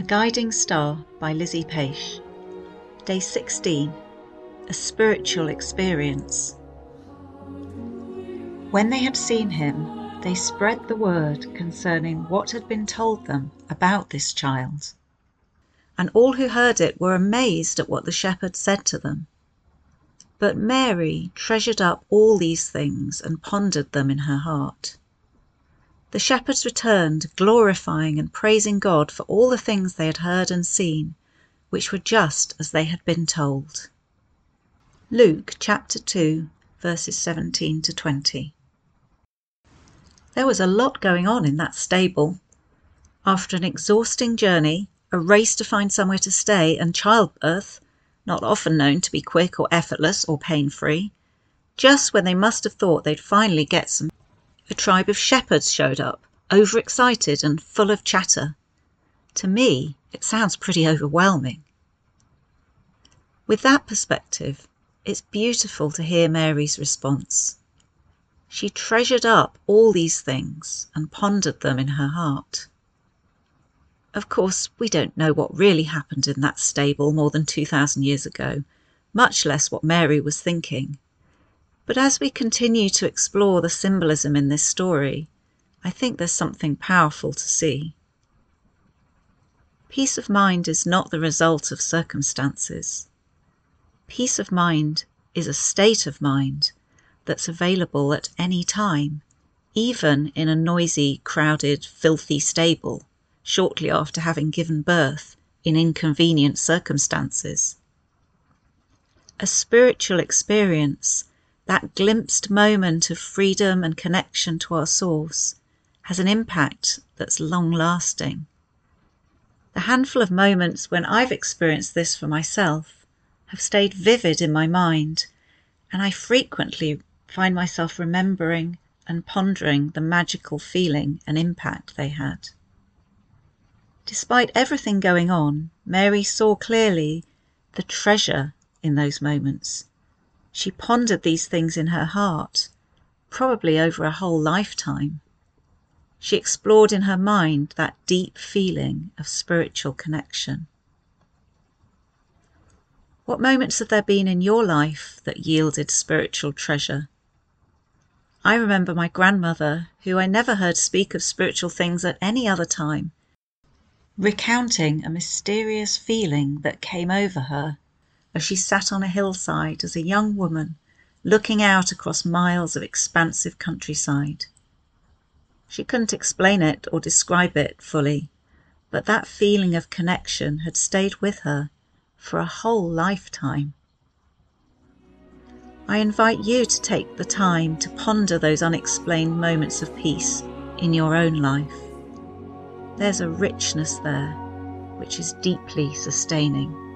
A Guiding Star by Lizzie Paish. Day 16 A Spiritual Experience. When they had seen him, they spread the word concerning what had been told them about this child. And all who heard it were amazed at what the shepherd said to them. But Mary treasured up all these things and pondered them in her heart. The shepherds returned, glorifying and praising God for all the things they had heard and seen, which were just as they had been told. Luke chapter 2, verses 17 to 20. There was a lot going on in that stable. After an exhausting journey, a race to find somewhere to stay, and childbirth, not often known to be quick or effortless or pain free, just when they must have thought they'd finally get some a tribe of shepherds showed up, overexcited and full of chatter. To me, it sounds pretty overwhelming. With that perspective, it's beautiful to hear Mary's response. She treasured up all these things and pondered them in her heart. Of course, we don't know what really happened in that stable more than 2,000 years ago, much less what Mary was thinking. But as we continue to explore the symbolism in this story, I think there's something powerful to see. Peace of mind is not the result of circumstances. Peace of mind is a state of mind that's available at any time, even in a noisy, crowded, filthy stable, shortly after having given birth in inconvenient circumstances. A spiritual experience that glimpsed moment of freedom and connection to our source has an impact that's long lasting. The handful of moments when I've experienced this for myself have stayed vivid in my mind, and I frequently find myself remembering and pondering the magical feeling and impact they had. Despite everything going on, Mary saw clearly the treasure in those moments she pondered these things in her heart, probably over a whole lifetime. She explored in her mind that deep feeling of spiritual connection. What moments have there been in your life that yielded spiritual treasure? I remember my grandmother, who I never heard speak of spiritual things at any other time, recounting a mysterious feeling that came over her as she sat on a hillside as a young woman looking out across miles of expansive countryside. She couldn't explain it or describe it fully, but that feeling of connection had stayed with her for a whole lifetime. I invite you to take the time to ponder those unexplained moments of peace in your own life. There's a richness there which is deeply sustaining.